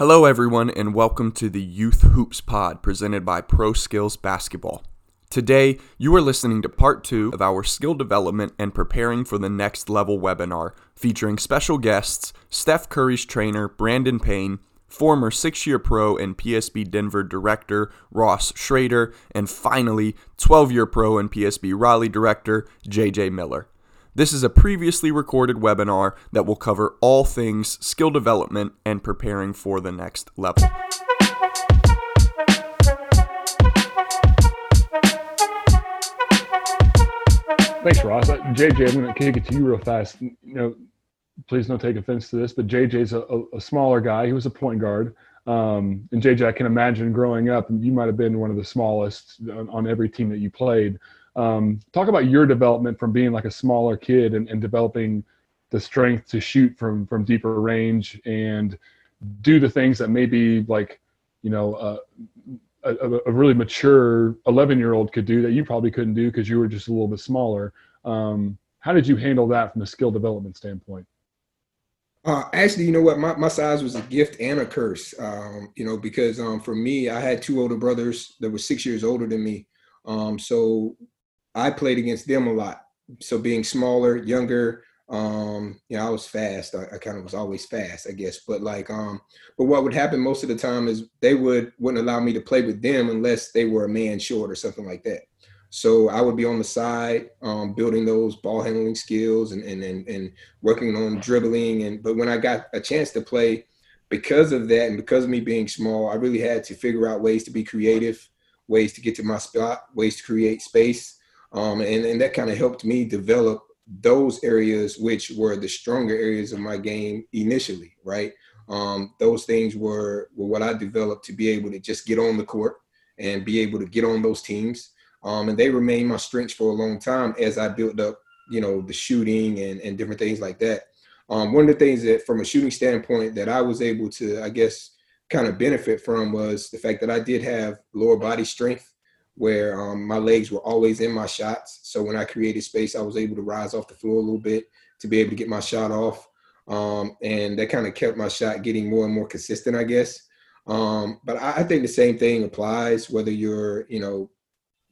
Hello, everyone, and welcome to the Youth Hoops Pod presented by Pro Skills Basketball. Today, you are listening to part two of our skill development and preparing for the next level webinar featuring special guests Steph Curry's trainer, Brandon Payne, former six year pro and PSB Denver director, Ross Schraeder, and finally, 12 year pro and PSB Raleigh director, JJ Miller. This is a previously recorded webinar that will cover all things skill development and preparing for the next level. Thanks, Ross. Uh, JJ, I'm going to kick it to you real fast. You know, please don't take offense to this, but JJ's a, a, a smaller guy. He was a point guard. Um, and JJ, I can imagine growing up, you might have been one of the smallest on, on every team that you played. Um, talk about your development from being like a smaller kid and, and developing the strength to shoot from from deeper range and do the things that maybe like you know uh, a, a, really mature 11 year old could do that you probably couldn't do because you were just a little bit smaller um, how did you handle that from a skill development standpoint uh, actually, you know what? My, my size was a gift and a curse. Um, you know, because um, for me, I had two older brothers that were six years older than me. Um, so I played against them a lot. So being smaller, younger, um, you know, I was fast. I, I kind of was always fast, I guess. But like, um, but what would happen most of the time is they would wouldn't allow me to play with them unless they were a man short or something like that. So I would be on the side, um, building those ball handling skills and, and and and working on dribbling. And but when I got a chance to play, because of that and because of me being small, I really had to figure out ways to be creative, ways to get to my spot, ways to create space. Um, and, and that kind of helped me develop those areas which were the stronger areas of my game initially, right? Um, those things were, were what I developed to be able to just get on the court and be able to get on those teams. Um, and they remained my strengths for a long time as I built up, you know, the shooting and, and different things like that. Um, one of the things that, from a shooting standpoint, that I was able to, I guess, kind of benefit from was the fact that I did have lower body strength where um, my legs were always in my shots. So when I created space, I was able to rise off the floor a little bit to be able to get my shot off. Um, and that kind of kept my shot getting more and more consistent, I guess. Um, but I, I, think the same thing applies whether you're, you know,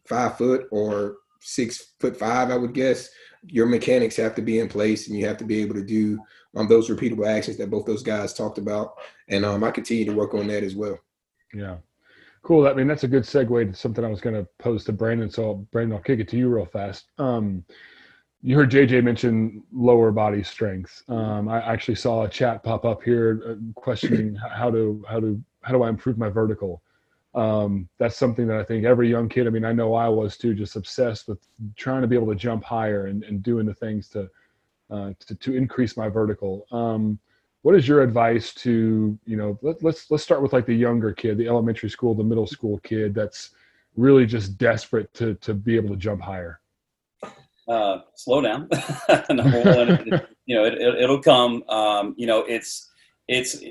five foot or six foot five, I would guess. Your mechanics have to be in place and you have to be able to do um, those repeatable actions that both those guys talked about. And um, I continue to work on that as well. Yeah. Cool. I mean, that's a good segue to something I was going to pose to Brandon. So, Brandon, I'll kick it to you real fast. Um, you heard JJ mention lower body strength. Um, I actually saw a chat pop up here uh, questioning how to how to how do I improve my vertical. Um, that's something that I think every young kid. I mean, I know I was too, just obsessed with trying to be able to jump higher and, and doing the things to, uh, to to increase my vertical. Um, what is your advice to you know let, let's let's start with like the younger kid the elementary school the middle school kid that's really just desperate to to be able to jump higher? Uh, slow down. One you know it, will it, come. Um, you know it's it's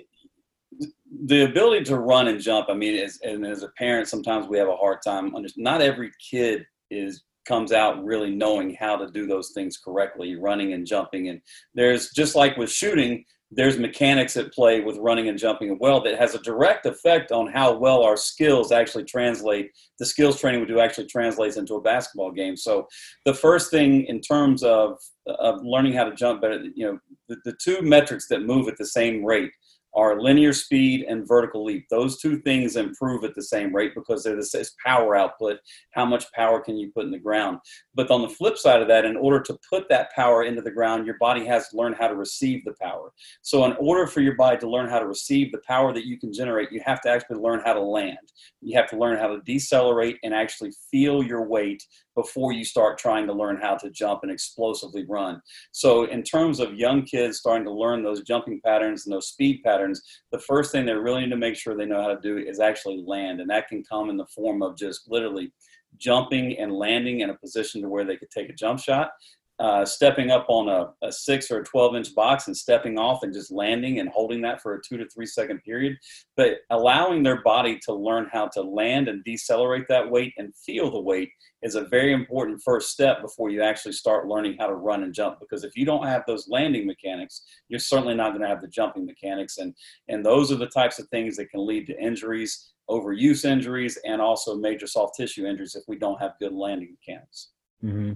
the ability to run and jump i mean as, and as a parent sometimes we have a hard time not every kid is comes out really knowing how to do those things correctly running and jumping. And there's just like with shooting there's mechanics at play with running and jumping well that has a direct effect on how well our skills actually translate. The skills training we do actually translates into a basketball game. So the first thing in terms of of learning how to jump better, you know, the, the two metrics that move at the same rate are linear speed and vertical leap. Those two things improve at the same rate because they're the same power output. How much power can you put in the ground? But on the flip side of that, in order to put that power into the ground, your body has to learn how to receive the power. So, in order for your body to learn how to receive the power that you can generate, you have to actually learn how to land. You have to learn how to decelerate and actually feel your weight before you start trying to learn how to jump and explosively run. So, in terms of young kids starting to learn those jumping patterns and those speed patterns, the first thing they really need to make sure they know how to do is actually land. And that can come in the form of just literally jumping and landing in a position to where they could take a jump shot uh, stepping up on a, a, six or a 12 inch box and stepping off and just landing and holding that for a two to three second period, but allowing their body to learn how to land and decelerate that weight and feel the weight is a very important first step before you actually start learning how to run and jump. Because if you don't have those landing mechanics, you're certainly not going to have the jumping mechanics. And, and those are the types of things that can lead to injuries, overuse injuries, and also major soft tissue injuries if we don't have good landing mechanics. Mm-hmm.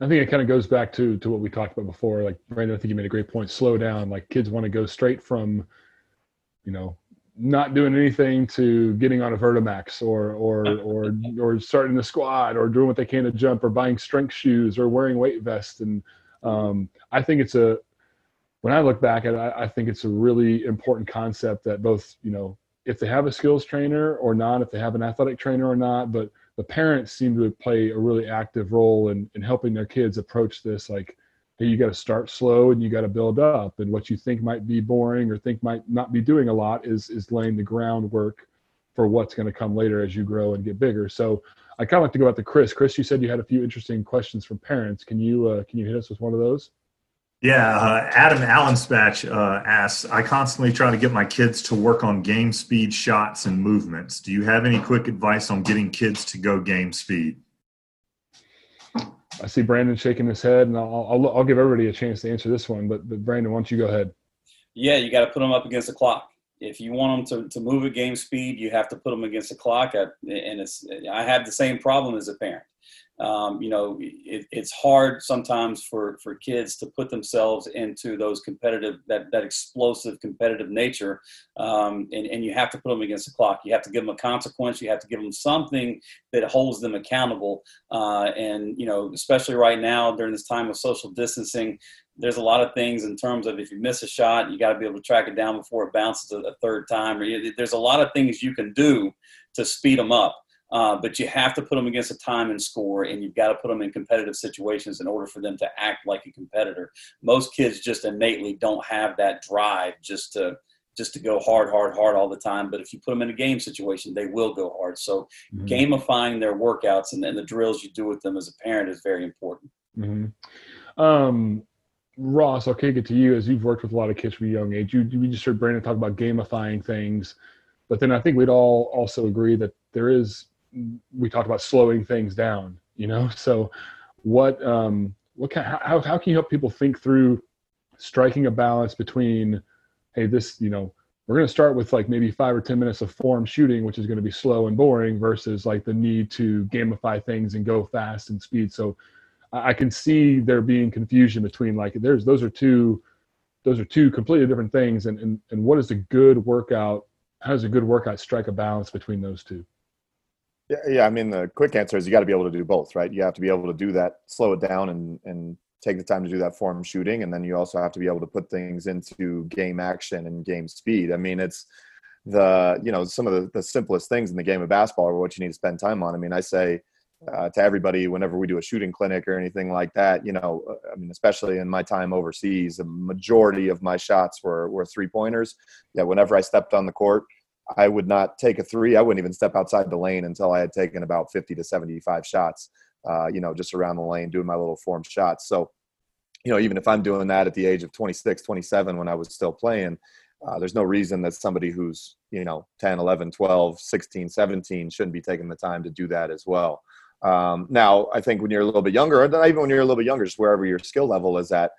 I think it kind of goes back to to what we talked about before. Like Brandon, I think you made a great point. Slow down. Like kids want to go straight from, you know, not doing anything to getting on a Vertimax or or or or starting the squat or doing what they can to jump or buying strength shoes or wearing weight vests. And um, I think it's a when I look back at it, I, I think it's a really important concept that both you know if they have a skills trainer or not, if they have an athletic trainer or not, but the parents seem to play a really active role in, in helping their kids approach this like hey you got to start slow and you got to build up and what you think might be boring or think might not be doing a lot is is laying the groundwork for what's going to come later as you grow and get bigger. So i kind of like to go out to chris. Chris you said you had a few interesting questions from parents. Can you uh, can you hit us with one of those yeah, uh, Adam Allenspatch uh, asks, I constantly try to get my kids to work on game speed shots and movements. Do you have any quick advice on getting kids to go game speed? I see Brandon shaking his head, and I'll, I'll, I'll give everybody a chance to answer this one. But, but Brandon, why don't you go ahead? Yeah, you got to put them up against the clock. If you want them to, to move at game speed, you have to put them against the clock. and it's I have the same problem as a parent um, you know, it, it's hard sometimes for, for kids to put themselves into those competitive, that, that explosive competitive nature. Um, and, and you have to put them against the clock. You have to give them a consequence. You have to give them something that holds them accountable. Uh, and, you know, especially right now during this time of social distancing, there's a lot of things in terms of if you miss a shot, you got to be able to track it down before it bounces a, a third time. Or you, there's a lot of things you can do to speed them up. Uh, but you have to put them against a time and score, and you've got to put them in competitive situations in order for them to act like a competitor. Most kids just innately don't have that drive just to just to go hard, hard, hard all the time. But if you put them in a game situation, they will go hard. So mm-hmm. gamifying their workouts and then the drills you do with them as a parent is very important. Mm-hmm. Um, Ross, I'll kick it to you as you've worked with a lot of kids from a young age. You, we just heard Brandon talk about gamifying things, but then I think we'd all also agree that there is we talked about slowing things down you know? So what um what can how, how can you help people think through striking a balance between hey this you know we're going to start with like maybe five or ten minutes of form shooting which is going to be slow and boring versus like the need to gamify things and go fast and speed. So i can see there being confusion between like there's those are two those are two completely different things and and, and what is a good workout how does a good workout strike a balance between those two yeah, yeah. I mean, the quick answer is you got to be able to do both, right? You have to be able to do that, slow it down, and and take the time to do that form shooting, and then you also have to be able to put things into game action and game speed. I mean, it's the you know some of the, the simplest things in the game of basketball are what you need to spend time on. I mean, I say uh, to everybody whenever we do a shooting clinic or anything like that, you know, uh, I mean, especially in my time overseas, the majority of my shots were were three pointers. Yeah, whenever I stepped on the court I would not take a three. I wouldn't even step outside the lane until I had taken about 50 to 75 shots, uh, you know, just around the lane doing my little form shots. So, you know, even if I'm doing that at the age of 26, 27 when I was still playing, uh, there's no reason that somebody who's, you know, 10, 11, 12, 16, 17 shouldn't be taking the time to do that as well. Um, now, I think when you're a little bit younger, or even when you're a little bit younger, just wherever your skill level is at,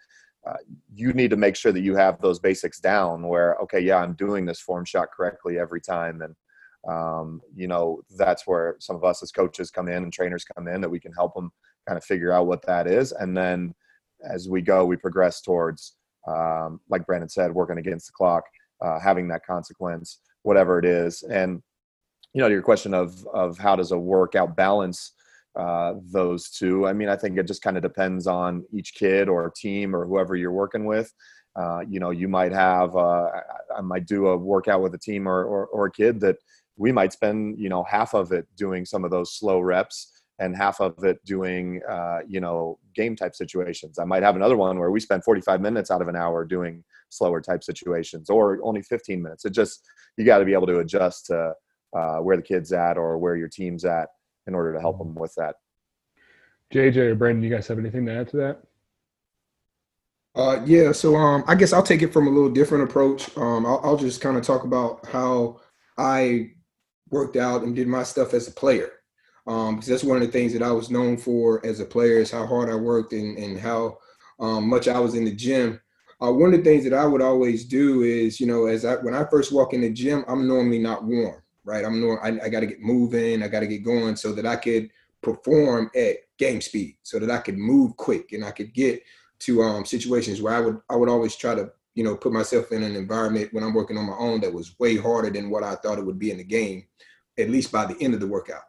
uh, you need to make sure that you have those basics down where okay yeah i'm doing this form shot correctly every time. And um, you know that's where some of us as coaches come in and trainers come in that we can help them kind of figure out what that is. And then as we go we progress towards um, like brandon said working against the clock uh, having that consequence whatever it is. And you know your question of of how does a workout balance uh, those two. I mean, I think it just kind of depends on each kid or team or whoever you're working with. Uh, you know, you might have, uh, I might do a workout with a team or, or, or, a kid that we might spend, you know, half of it doing some of those slow reps and half of it doing, uh, you know, game type situations. I might have another one where we spend 45 minutes out of an hour doing slower type situations or only 15 minutes. It just, you got to be able to adjust to uh, where the kid's at or where your team's at in order to help them with that. JJ or Brandon, you guys have anything to add to that? Uh, yeah, so um, I guess I'll take it from a little different approach. Um, I'll, I'll just kind of talk about how I worked out and did my stuff as a player. Um, because that's one of the things that I was known for as a player is how hard I worked and, and how um, much I was in the gym. Uh, one of the things that I would always do is, you know, as I when I first walk in the gym, I'm normally not warm, right? I'm norm, I, I got to get moving, I got to get going so that I could perform at game speed, so that I could move quick and I could get to um, situations where I would I would always try to you know put myself in an environment when I'm working on my own that was way harder than what I thought it would be in the game, at least by the end of the workout.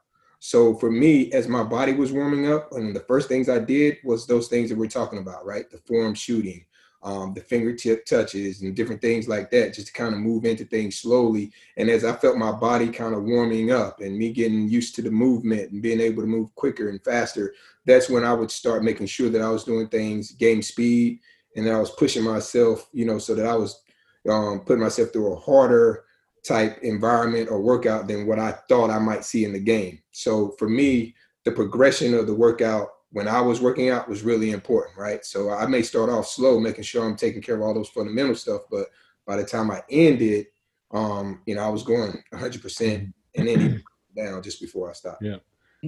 So for me, as my body was warming up, and the first things I did was those things that we're talking about, right? The form shooting, um, the fingertip touches and different things like that, just to kind of move into things slowly. And as I felt my body kind of warming up and me getting used to the movement and being able to move quicker and faster, that's when I would start making sure that I was doing things game speed and that I was pushing myself, you know, so that I was um, putting myself through a harder type environment or workout than what I thought I might see in the game. So for me, the progression of the workout when I was working out was really important, right? So I may start off slow, making sure I'm taking care of all those fundamental stuff, but by the time I ended, um, you know, I was going 100% and then down just before I stopped. Yeah.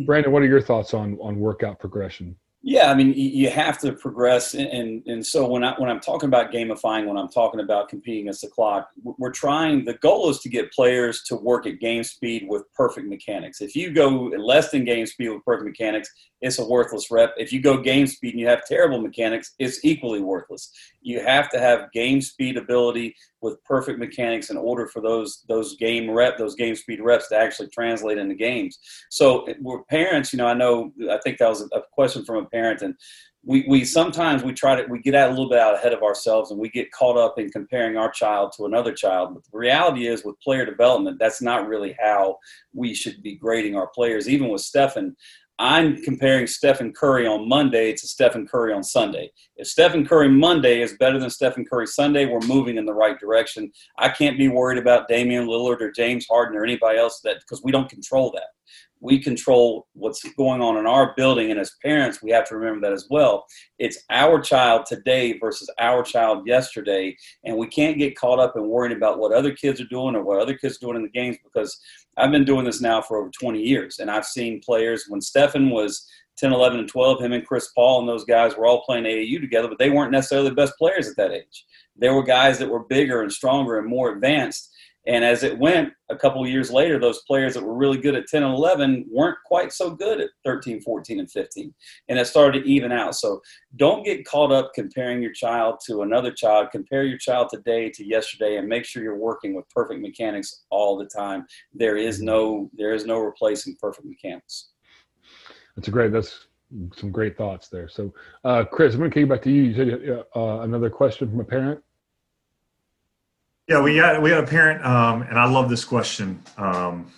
Brandon, what are your thoughts on on workout progression? Yeah, I mean, you have to progress, and and so when I when I'm talking about gamifying, when I'm talking about competing against the clock, we're trying. The goal is to get players to work at game speed with perfect mechanics. If you go less than game speed with perfect mechanics, it's a worthless rep. If you go game speed and you have terrible mechanics, it's equally worthless. You have to have game speed ability with perfect mechanics in order for those those game rep those game speed reps to actually translate into games. So we're parents, you know, I know I think that was a question from a parent and we, we sometimes we try to we get out a little bit out ahead of ourselves and we get caught up in comparing our child to another child but the reality is with player development that's not really how we should be grading our players even with Stephen I'm comparing Stephen Curry on Monday to Stephen Curry on Sunday. If Stephen Curry Monday is better than Stephen Curry Sunday, we're moving in the right direction. I can't be worried about Damian Lillard or James Harden or anybody else that because we don't control that we control what's going on in our building and as parents we have to remember that as well it's our child today versus our child yesterday and we can't get caught up in worrying about what other kids are doing or what other kids are doing in the games because i've been doing this now for over 20 years and i've seen players when Stephen was 10 11 and 12 him and chris paul and those guys were all playing aau together but they weren't necessarily the best players at that age. There were guys that were bigger and stronger and more advanced and as it went a couple years later, those players that were really good at 10 and 11 weren't quite so good at 13, 14, and 15. And it started to even out. So don't get caught up comparing your child to another child. Compare your child today to yesterday and make sure you're working with perfect mechanics all the time. There is no, there is no replacing perfect mechanics. That's a great, that's some great thoughts there. So, uh, Chris, I'm going to kick it back to you. You said uh, another question from a parent. Yeah, we had we had a parent, um, and I love this question. Um,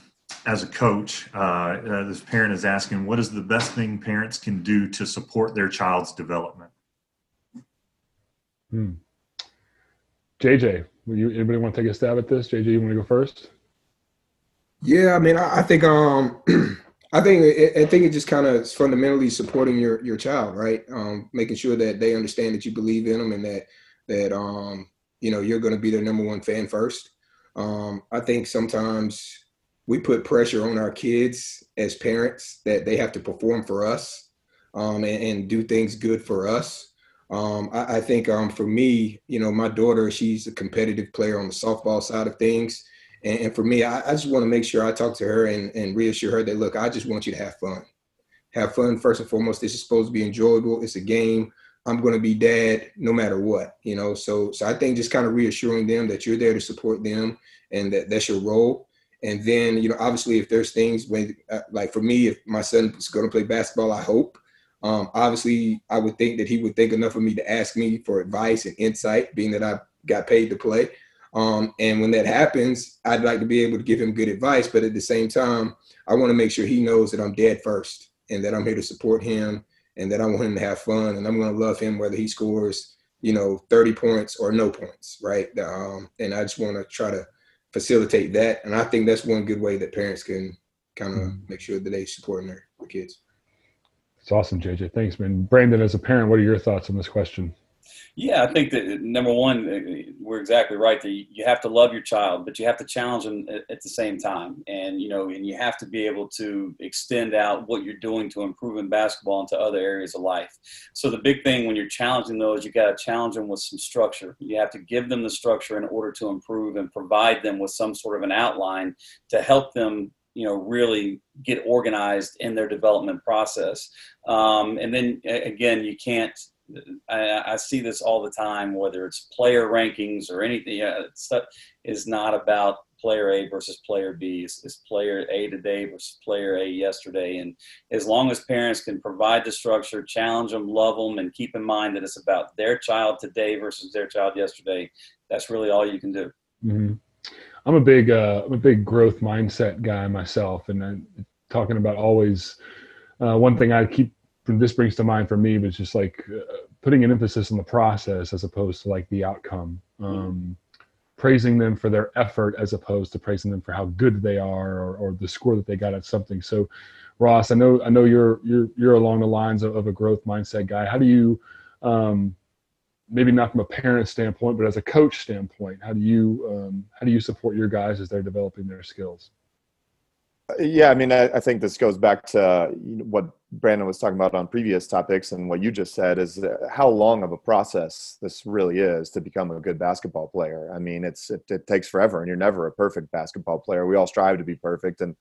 as a coach, uh, uh, this parent is asking, "What is the best thing parents can do to support their child's development?" Hmm. JJ, will you, anybody want to take a stab at this? JJ, you want to go first? Yeah, I mean, I, I think um, I think it, I think it just kind of fundamentally supporting your your child, right? Um, making sure that they understand that you believe in them and that that um, you know you're going to be their number one fan first. Um, I think sometimes we put pressure on our kids as parents that they have to perform for us um, and, and, do things good for us. Um, I, I, think um, for me, you know, my daughter, she's a competitive player on the softball side of things. And, and for me, I, I just want to make sure I talk to her and, and reassure her that, look, I just want you to have fun. Have fun first and foremost. This is supposed to be enjoyable. It's a game. I'm going to be dad no matter what, you know. So, so I think just kind of reassuring them that you're there to support them and that that's your role. And then, you know, obviously, if there's things when, uh, like for me, if my son is going to play basketball, I hope. Um, obviously, I would think that he would think enough of me to ask me for advice and insight, being that I got paid to play. Um, and when that happens, I'd like to be able to give him good advice, but at the same time, I want to make sure he knows that I'm dead first and that I'm here to support him and that I want him to have fun and I'm going to love him whether he scores, you know, 30 points or no points, right? Um, and I just want to try to facilitate that. And I think that's one good way that parents can kind of mm-hmm. make sure that they supporting their, their kids. It's awesome, JJ. Thanks, man. Brandon, as a parent, what are your thoughts on this question? Yeah, I think that number one, uh, we're exactly right. That you have to love your child, but you have to challenge them at the same time, and you know, and you have to be able to extend out what you're doing to improve in basketball into other areas of life. So the big thing when you're challenging those, you got to challenge them with some structure. You have to give them the structure in order to improve and provide them with some sort of an outline to help them you know really get organized in their development process um, and then again you can't I, I, see this all the time, whether it's player rankings or anything. Uh, stuff is not about player A versus player B. It's, it's, player A today versus player A yesterday. And as long as parents can provide the structure, challenge them, love them, and keep in mind that it's about their child today versus their child yesterday, that's really all you can do. Mm-hmm. I'm a big, uh, I'm a big growth mindset guy myself, and I'm talking about always. Uh, one thing I keep this brings to mind for me was just like uh, putting an emphasis on the process as opposed to like the outcome. Um, praising them for their effort as opposed to praising them for how good they are or, or the score that they got at something. So ross i know i know you're you're you're along the lines of, of a growth mindset guy. How do you um, maybe not from a parent standpoint but as a coach standpoint how do you um, how do you support your guys as they're developing their skills yeah, I mean, I, I, think this goes back to what Brandon was talking about on previous topics, and what you just said is how long of a process this really is to become a good basketball player. I mean, it's it, it takes forever, and you're never a perfect basketball player. We all strive to be perfect, and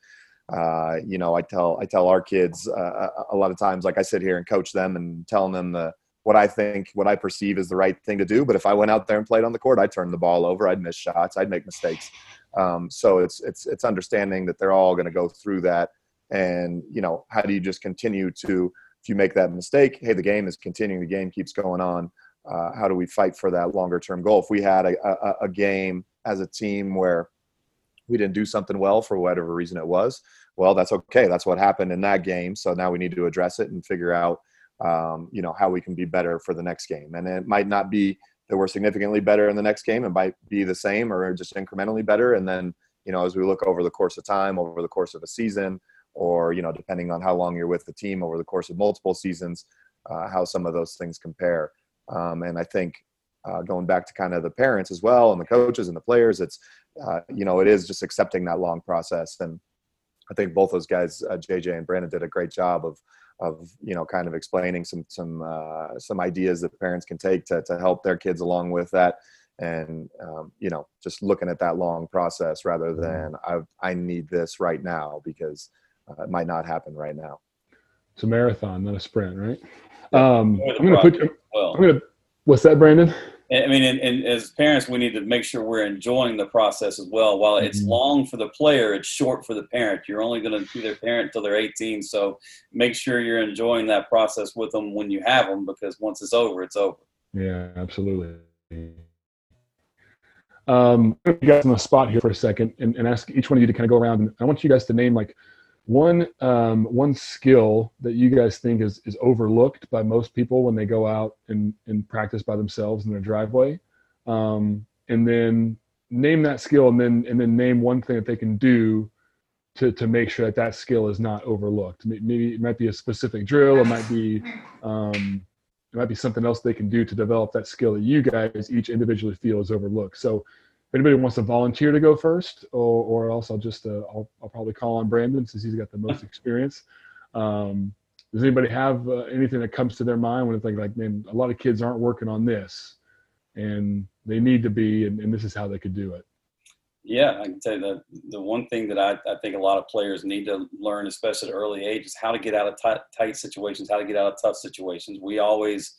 uh, you know, I tell I tell our kids uh, a lot of times, like I sit here and coach them and telling them the what I think, what I perceive is the right thing to do. But if I went out there and played on the court, I'd turn the ball over, I'd miss shots, I'd make mistakes. Um, so it's it's it's understanding that they're all going to go through that, and you know how do you just continue to if you make that mistake, hey, the game is continuing, the game keeps going on. Uh, how do we fight for that longer term goal? If we had a, a, a game as a team where we didn't do something well for whatever reason it was, well, that's okay. That's what happened in that game. So now we need to address it and figure out, um, you know, how we can be better for the next game. And it might not be that we're significantly better in the next game. It might be the same or just incrementally better. And then, you know, as we look over the course of time, over the course of a season, or, you know, depending on how long you're with the team over the course of multiple seasons, uh, how some of those things compare. Um, and I think uh, going back to kind of the parents as well and the coaches and the players, it's, uh, you know, it is just accepting that long process. And I think both those guys, JJ uh, and Brandon, did a great job of, of you know kind of explaining some some uh, some ideas that parents can take to to help their kids along with that and um, you know just looking at that long process rather mm-hmm. than I I need this right now because uh, it might not happen right now. It's a marathon, not a sprint, right? Um, I'm gonna put. I'm gonna. What's that, Brandon? I mean, and, and, as parents, we need to make sure we're enjoying the process as well. While it's mm-hmm. long for the player, it's short for the parent. You're only going to be their parent until they're 18. So make sure you're enjoying that process with them when you have them, because once it's over, it's over. Yeah, absolutely. Um, you guys on the spot here for a second and, and ask each one of you to kind of go around. And I want you guys to name like one um, one skill that you guys think is is overlooked by most people when they go out and, and practice by themselves in their driveway um, and then name that skill and then and then name one thing that they can do to to make sure that that skill is not overlooked. Maybe it might be a specific drill it might be um, it might be something else they can do to develop that skill that you guys each individually feel is overlooked. So anybody wants to volunteer to go first, or, or else I'll just uh, I'll, I'll probably call on Brandon since he's got the most experience. Um, does anybody have uh, anything that comes to their mind when it's like like man, a lot of kids aren't working on this, and they need to be, and, and this is how they could do it. Yeah, I can tell you the the one thing that I, I think a lot of players need to learn, especially at early age, is how to get out of tight, tight situations, how to get out of tough situations. We always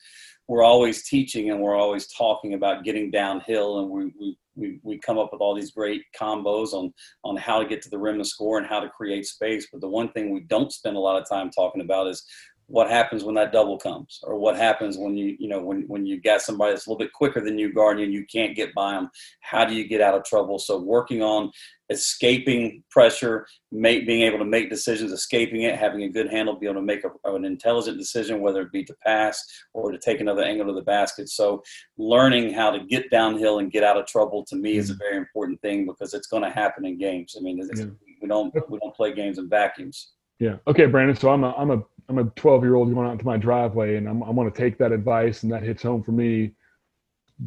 we're always teaching and we're always talking about getting downhill and we, we, we, we come up with all these great combos on, on how to get to the rim and score and how to create space. But the one thing we don't spend a lot of time talking about is what happens when that double comes or what happens when you you know when when you got somebody that's a little bit quicker than you guarding and you can't get by them how do you get out of trouble so working on escaping pressure make, being able to make decisions escaping it having a good handle be able to make a, an intelligent decision whether it be to pass or to take another angle to the basket so learning how to get downhill and get out of trouble to me mm-hmm. is a mm-hmm. very important thing because it's going to happen in games i mean yeah. we don't we don't play games in vacuums yeah. Okay, Brandon. So I'm a I'm a I'm a 12 year old going out into my driveway and I'm, I want to take that advice and that hits home for me.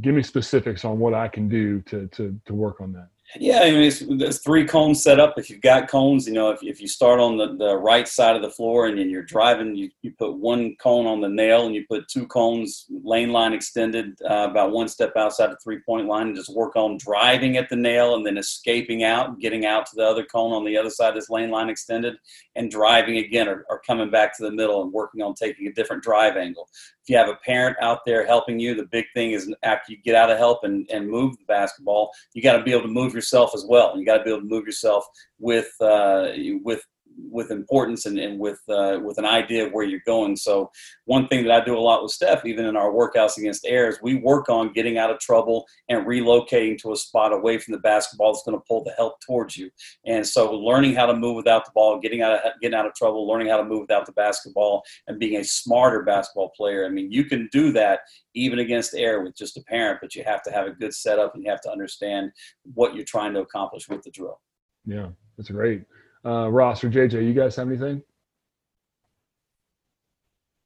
Give me specifics on what I can do to to to work on that. Yeah, I mean, there's three cones set up. If you've got cones, you know, if, if you start on the, the right side of the floor and you're driving, you, you put one cone on the nail and you put two cones lane line extended uh, about one step outside the three point line and just work on driving at the nail and then escaping out, getting out to the other cone on the other side this lane line extended and driving again or, or coming back to the middle and working on taking a different drive angle you have a parent out there helping you, the big thing is after you get out of help and, and move the basketball, you got to be able to move yourself as well. You got to be able to move yourself with uh, with with importance and, and with uh, with an idea of where you're going. So one thing that I do a lot with Steph, even in our workouts against air, is we work on getting out of trouble and relocating to a spot away from the basketball that's going to pull the help towards you. And so learning how to move without the ball, getting out of getting out of trouble, learning how to move without the basketball, and being a smarter basketball player. I mean, you can do that even against air with just a parent, but you have to have a good setup and you have to understand what you're trying to accomplish with the drill. Yeah, that's great. Uh, Ross or JJ, you guys have anything?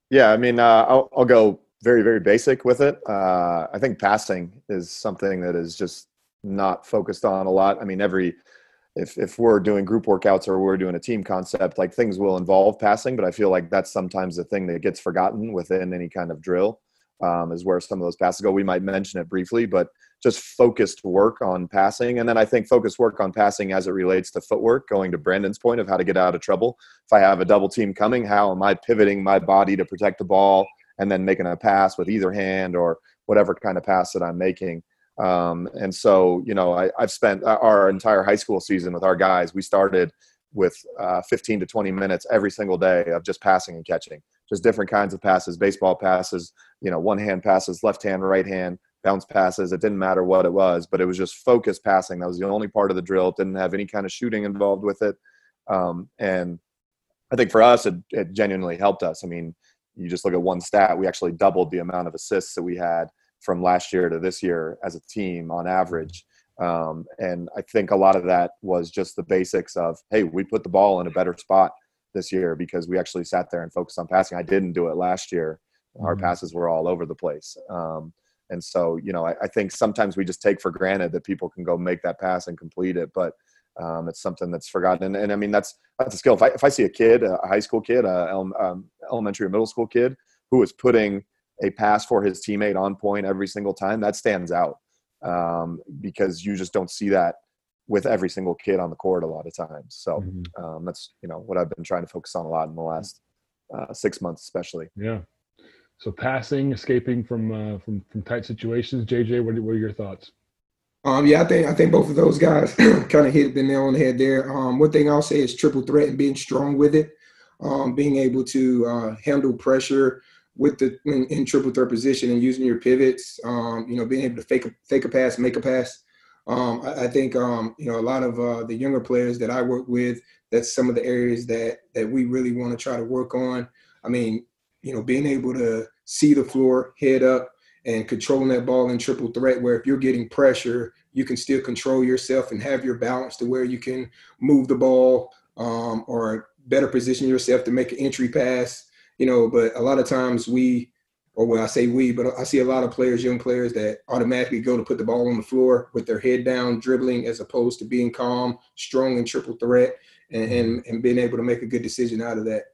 Yeah, I mean, uh, I'll, I'll go very, very basic with it. Uh, I think passing is something that is just not focused on a lot. I mean, every if if we're doing group workouts or we're doing a team concept, like things will involve passing, but I feel like that's sometimes the thing that gets forgotten within any kind of drill. Um, is where some of those passes go. We might mention it briefly, but just focused work on passing. And then I think focused work on passing as it relates to footwork, going to Brandon's point of how to get out of trouble. If I have a double team coming, how am I pivoting my body to protect the ball and then making a pass with either hand or whatever kind of pass that I'm making? Um, and so, you know, I, have spent our entire high school season with our guys. We started with uh, 15 to 20 minutes every single day of just passing and catching, just different kinds of passes, baseball passes, you know, one hand passes, left hand, right hand, bounce passes. It didn't matter what it was, but it was just focused passing. That was the only part of the drill. It didn't have any kind of shooting involved with it. Um, and I think for us, it, it genuinely helped us. I mean, you just look at one stat, we actually doubled the amount of assists that we had from last year to this year as a team on average. Um, and I think a lot of that was just the basics of, hey, we put the ball in a better spot this year because we actually sat there and focused on passing. I didn't do it last year. Our mm-hmm. passes were all over the place. Um, and so, you know, I, I, think sometimes we just take for granted that people can go make that pass and complete it, but um, it's something that's forgotten. And, and, I mean, that's that's a skill. If I, if I see a kid, a high school kid, a um, elementary or middle school kid who is putting a pass for his teammate on point every single time, that stands out um, because you just don't see that with every single kid on the court a lot of times. So mm-hmm. um, that's you know what I've been trying to focus on a lot in the last uh, six months, especially. Yeah, so passing, escaping from uh, from from tight situations. JJ, what, what are your thoughts? Um, yeah, I think I think both of those guys kind of hit the nail on the head there. Um, one thing I'll say is triple threat and being strong with it, um, being able to uh, handle pressure with the in, in, triple threat position and using your pivots. Um, you know, being able to fake a fake a pass, make a pass. Um, I, I, think um, you know a lot of uh, the younger players that I work with. That's some of the areas that that we really want to try to work on. I mean, you know, being able to see the floor, head up, and controlling that ball in triple threat, where if you're getting pressure, you can still control yourself and have your balance to where you can move the ball um, or better position yourself to make an entry pass. You know, but a lot of times we, or when I say we, but I see a lot of players, young players, that automatically go to put the ball on the floor with their head down, dribbling, as opposed to being calm, strong, and triple threat, and, and, and being able to make a good decision out of that.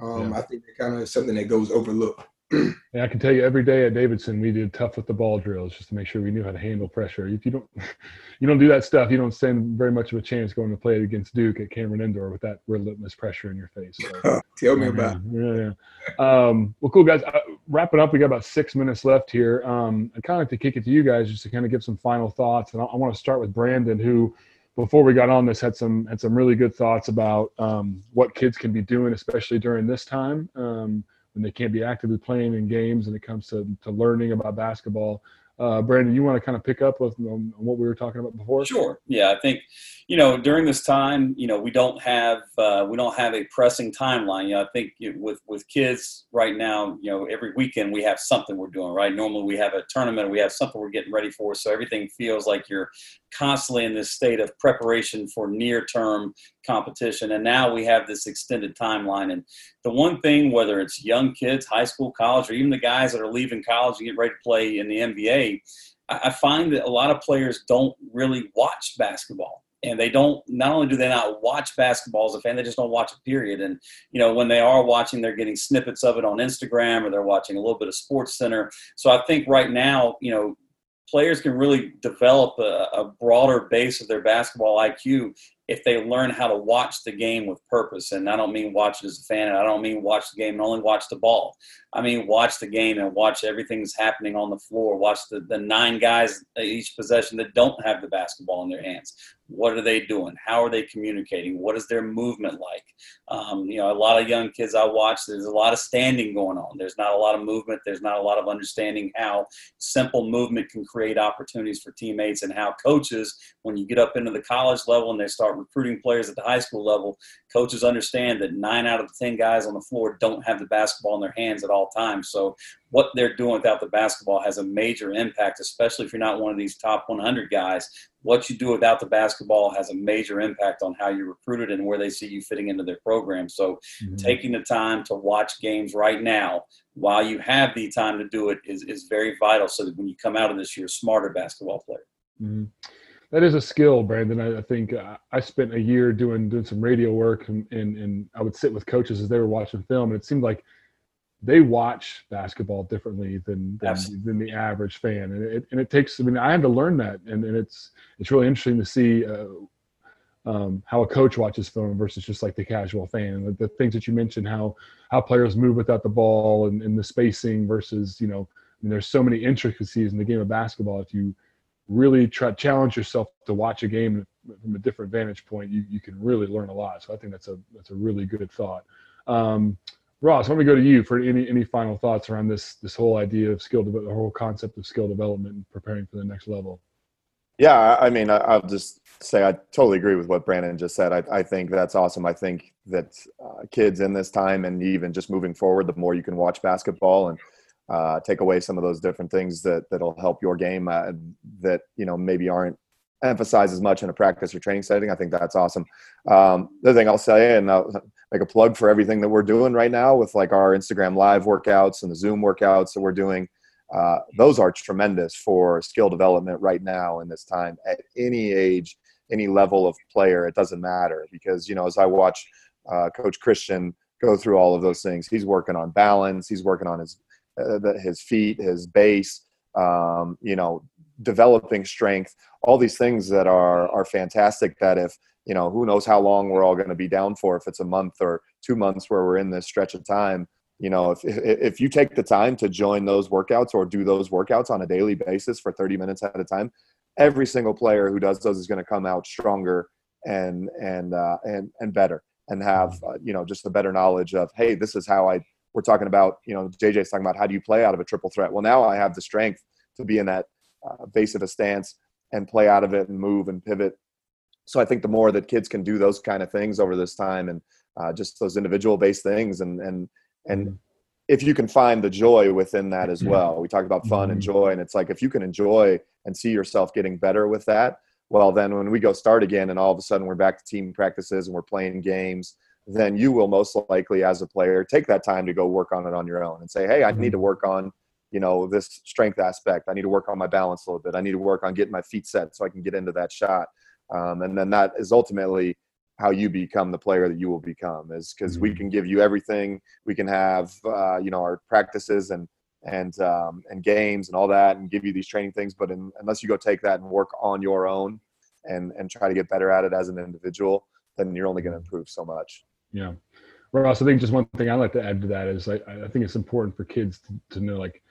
Um, yeah. I think that kind of something that goes overlooked. yeah, I can tell you every day at Davidson we did tough with the ball drills just to make sure we knew how to handle pressure. If you don't, you don't do that stuff, you don't stand very much of a chance going to play it against Duke at Cameron Indoor with that relentless pressure in your face. So, tell me about. It. Yeah, yeah. Um, well, cool guys. Uh, wrapping up, we got about six minutes left here. Um, I kind of like to kick it to you guys just to kind of give some final thoughts, and I, I want to start with Brandon, who before we got on this had some had some really good thoughts about um, what kids can be doing, especially during this time um, when they can't be actively playing in games and it comes to, to learning about basketball. Uh, Brandon, you want to kind of pick up with um, what we were talking about before? Sure. Yeah, I think you know during this time, you know, we don't have uh, we don't have a pressing timeline. You know, I think with with kids right now, you know, every weekend we have something we're doing. Right. Normally we have a tournament, we have something we're getting ready for, so everything feels like you're constantly in this state of preparation for near term competition. And now we have this extended timeline. And the one thing, whether it's young kids, high school, college, or even the guys that are leaving college and get ready to play in the NBA, I find that a lot of players don't really watch basketball and they don't not only do they not watch basketball as a fan they just don't watch it period and you know when they are watching they're getting snippets of it on instagram or they're watching a little bit of sports center so i think right now you know players can really develop a, a broader base of their basketball iq if they learn how to watch the game with purpose. And I don't mean watch it as a fan, and I don't mean watch the game and only watch the ball. I mean watch the game and watch everything that's happening on the floor. Watch the, the nine guys each possession that don't have the basketball in their hands. What are they doing? How are they communicating? What is their movement like? Um, you know, a lot of young kids I watch, there's a lot of standing going on. There's not a lot of movement. There's not a lot of understanding how simple movement can create opportunities for teammates and how coaches, when you get up into the college level and they start recruiting players at the high school level, coaches understand that nine out of the 10 guys on the floor don't have the basketball in their hands at all times. So, what they're doing without the basketball has a major impact, especially if you're not one of these top 100 guys. What you do without the basketball has a major impact on how you're recruited and where they see you fitting into their program. So, mm-hmm. taking the time to watch games right now while you have the time to do it is, is very vital so that when you come out of this, you're a smarter basketball player. Mm-hmm that is a skill, Brandon. I, I think uh, I spent a year doing doing some radio work, and, and, and I would sit with coaches as they were watching film, and it seemed like they watch basketball differently than than, than the average fan, and it and it takes. I mean, I had to learn that, and, and it's it's really interesting to see. Uh, um, how a coach watches film versus just like the casual fan. The, the, things that you mentioned, how how players move without the ball and, and the spacing versus you know, I mean, there's so many intricacies in the game of basketball. If you really try challenge yourself to watch a game from a different vantage point, you, you can really learn a lot. So I think that's a that's a really good thought. Um, Ross, let me go to you for any any final thoughts around this this whole idea of skill, development, the whole concept of skill development and preparing for the next level. Yeah, I mean, I'll just say I totally agree with what Brandon just said. I, I think that's awesome. I think that uh, kids in this time and even just moving forward, the more you can watch basketball and uh, take away some of those different things that that'll help your game uh, that you know maybe aren't emphasized as much in a practice or training setting. I think that's awesome. Um, the thing I'll say, and I'll make a plug for everything that we're doing right now with like our Instagram live workouts and the Zoom workouts that we're doing. Uh, those are tremendous for skill development right now in this time at any age, any level of player. It doesn't matter because you know as I watch uh, Coach Christian go through all of those things, he's working on balance. He's working on his uh, his feet, his base, um, you know, developing strength, all these things that are are fantastic. That if you know, who knows how long we're all going to be down for? If it's a month or two months where we're in this stretch of time, you know, if if you take the time to join those workouts or do those workouts on a daily basis for 30 minutes at a time, every single player who does those is going to come out stronger and and uh, and and better and have uh, you know just a better knowledge of hey, this is how I we're talking about, you know, JJ's talking about how do you play out of a triple threat? Well, now I have the strength to be in that uh, base of a stance and play out of it and move and pivot. So I think the more that kids can do those kind of things over this time and uh, just those individual based things and and and mm-hmm. if you can find the joy within that as mm-hmm. well. We talked about fun and mm-hmm. joy, and it's like if you can enjoy and see yourself getting better with that, well, then when we go start again, and all of a sudden we're back to team practices and we're playing games, then you will most likely as a player take that time to go work on it on your own and say hey i need to work on you know this strength aspect. I need to work on my balance a little bit. I need to work on getting my feet set so i can get into that shot. Um, and then that is ultimately how you become the player that you will become is because mm-hmm. we can give you everything. We can have uh, you know our practices and and um, and games and all that and give you these training things. But in, unless you go take that and work on your own and and try to get better at it as an individual then you're only going to improve so much. Yeah. Ross, I think just one thing I'd like to add to that is I, I think it's important for kids to, to know like,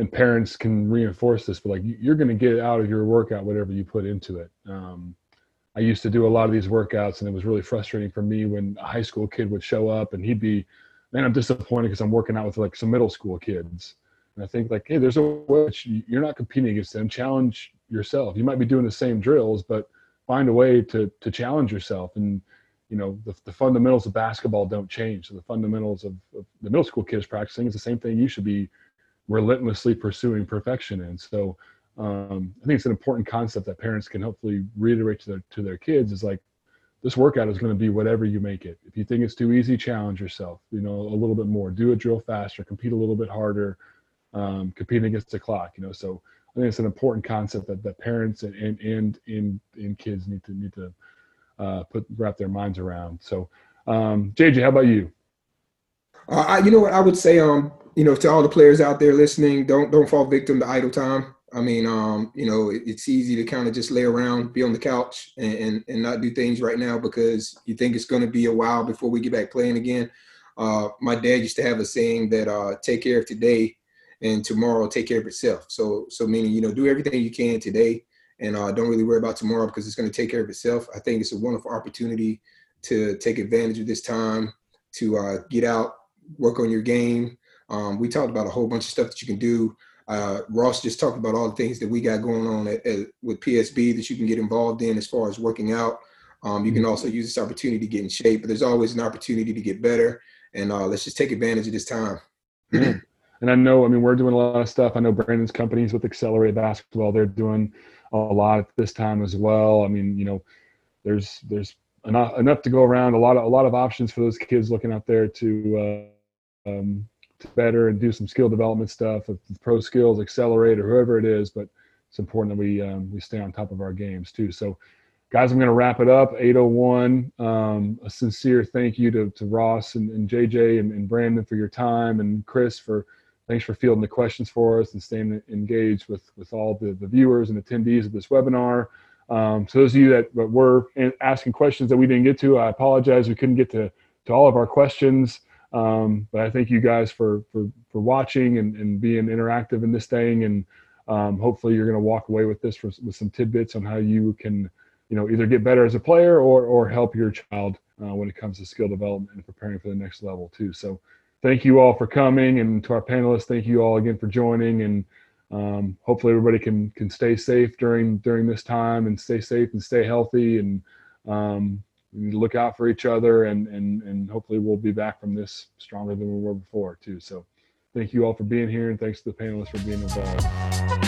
and parents can reinforce this, but like you're going to get out of your workout whatever you put into it. Um, I used to do a lot of these workouts, and it was really frustrating for me when a high school kid would show up and he'd be, man, I'm disappointed because I'm working out with like some middle school kids. And I think like, hey, there's a way you're not competing against them. Challenge yourself. You might be doing the same drills, but find a way to to challenge yourself and you know the, the fundamentals of basketball don't change so the fundamentals of, of, the middle school kids practicing is the same thing you should be relentlessly pursuing perfection in so um, I think it's an important concept that parents can hopefully reiterate to their to their kids is like this workout is going to be whatever you make it. If you think it's too easy, challenge yourself. You know, a little bit more. Do a drill faster. Compete a little bit harder. Um, competing against the clock. You know, so I think it's an important concept that, that parents and and and and, and kids need to need to uh, put wrap their minds around. So, um, JJ, how about you? Uh, I, you know what I would say, um, you know, to all the players out there listening, don't don't fall victim to idle time. I mean, um, you know, it, it's easy to kind of just lay around, be on the couch, and, and, and not do things right now because you think it's going to be a while before we get back playing again. Uh, my dad used to have a saying that uh, "take care of today, and tomorrow take care of itself." So, so meaning, you know, do everything you can today, and uh, don't really worry about tomorrow because it's going to take care of itself. I think it's a wonderful opportunity to take advantage of this time to uh, get out, work on your game. Um, we talked about a whole bunch of stuff that you can do uh, Ross just talked about all the things that we got going on at, at, with PSB that you can get involved in as far as working out. Um, you can mm-hmm. also use this opportunity to get in shape, but there's always an opportunity to get better. And uh, let's just take advantage of this time. And I know, I mean, we're doing a lot of stuff. I know Brandon's companies with Accelerate Basketball, they're doing a lot at this time as well. I mean, you know, there's there's enough enough to go around. A lot of a lot of options for those kids looking out there to uh, um, better and do some skill development stuff with pro skills accelerate or whoever it is but it's important that we um, we stay on top of our games too. So guys i'm going to wrap it up. 801 um, a sincere thank you to, to ross and, and jj and, and, brandon for your time and chris for thanks for fielding the questions for us and staying engaged with with all the, the viewers and attendees of this webinar. Um, so those of you that, that were asking questions that we didn't get to i apologize. We couldn't get to to all of our questions um, but I thank you guys for for for watching and, and being interactive in this thing, and um, hopefully you're going to walk away with this for, with some tidbits on how you can, you know, either get better as a player or or help your child uh, when it comes to skill development and preparing for the next level too. So, thank you all for coming, and to our panelists, thank you all again for joining, and um, hopefully everybody can can stay safe during during this time and stay safe and stay healthy. And um, look out for each other and and and hopefully we'll be back from this stronger than we were before too. So thank you all for being here and thanks to the panelists for being involved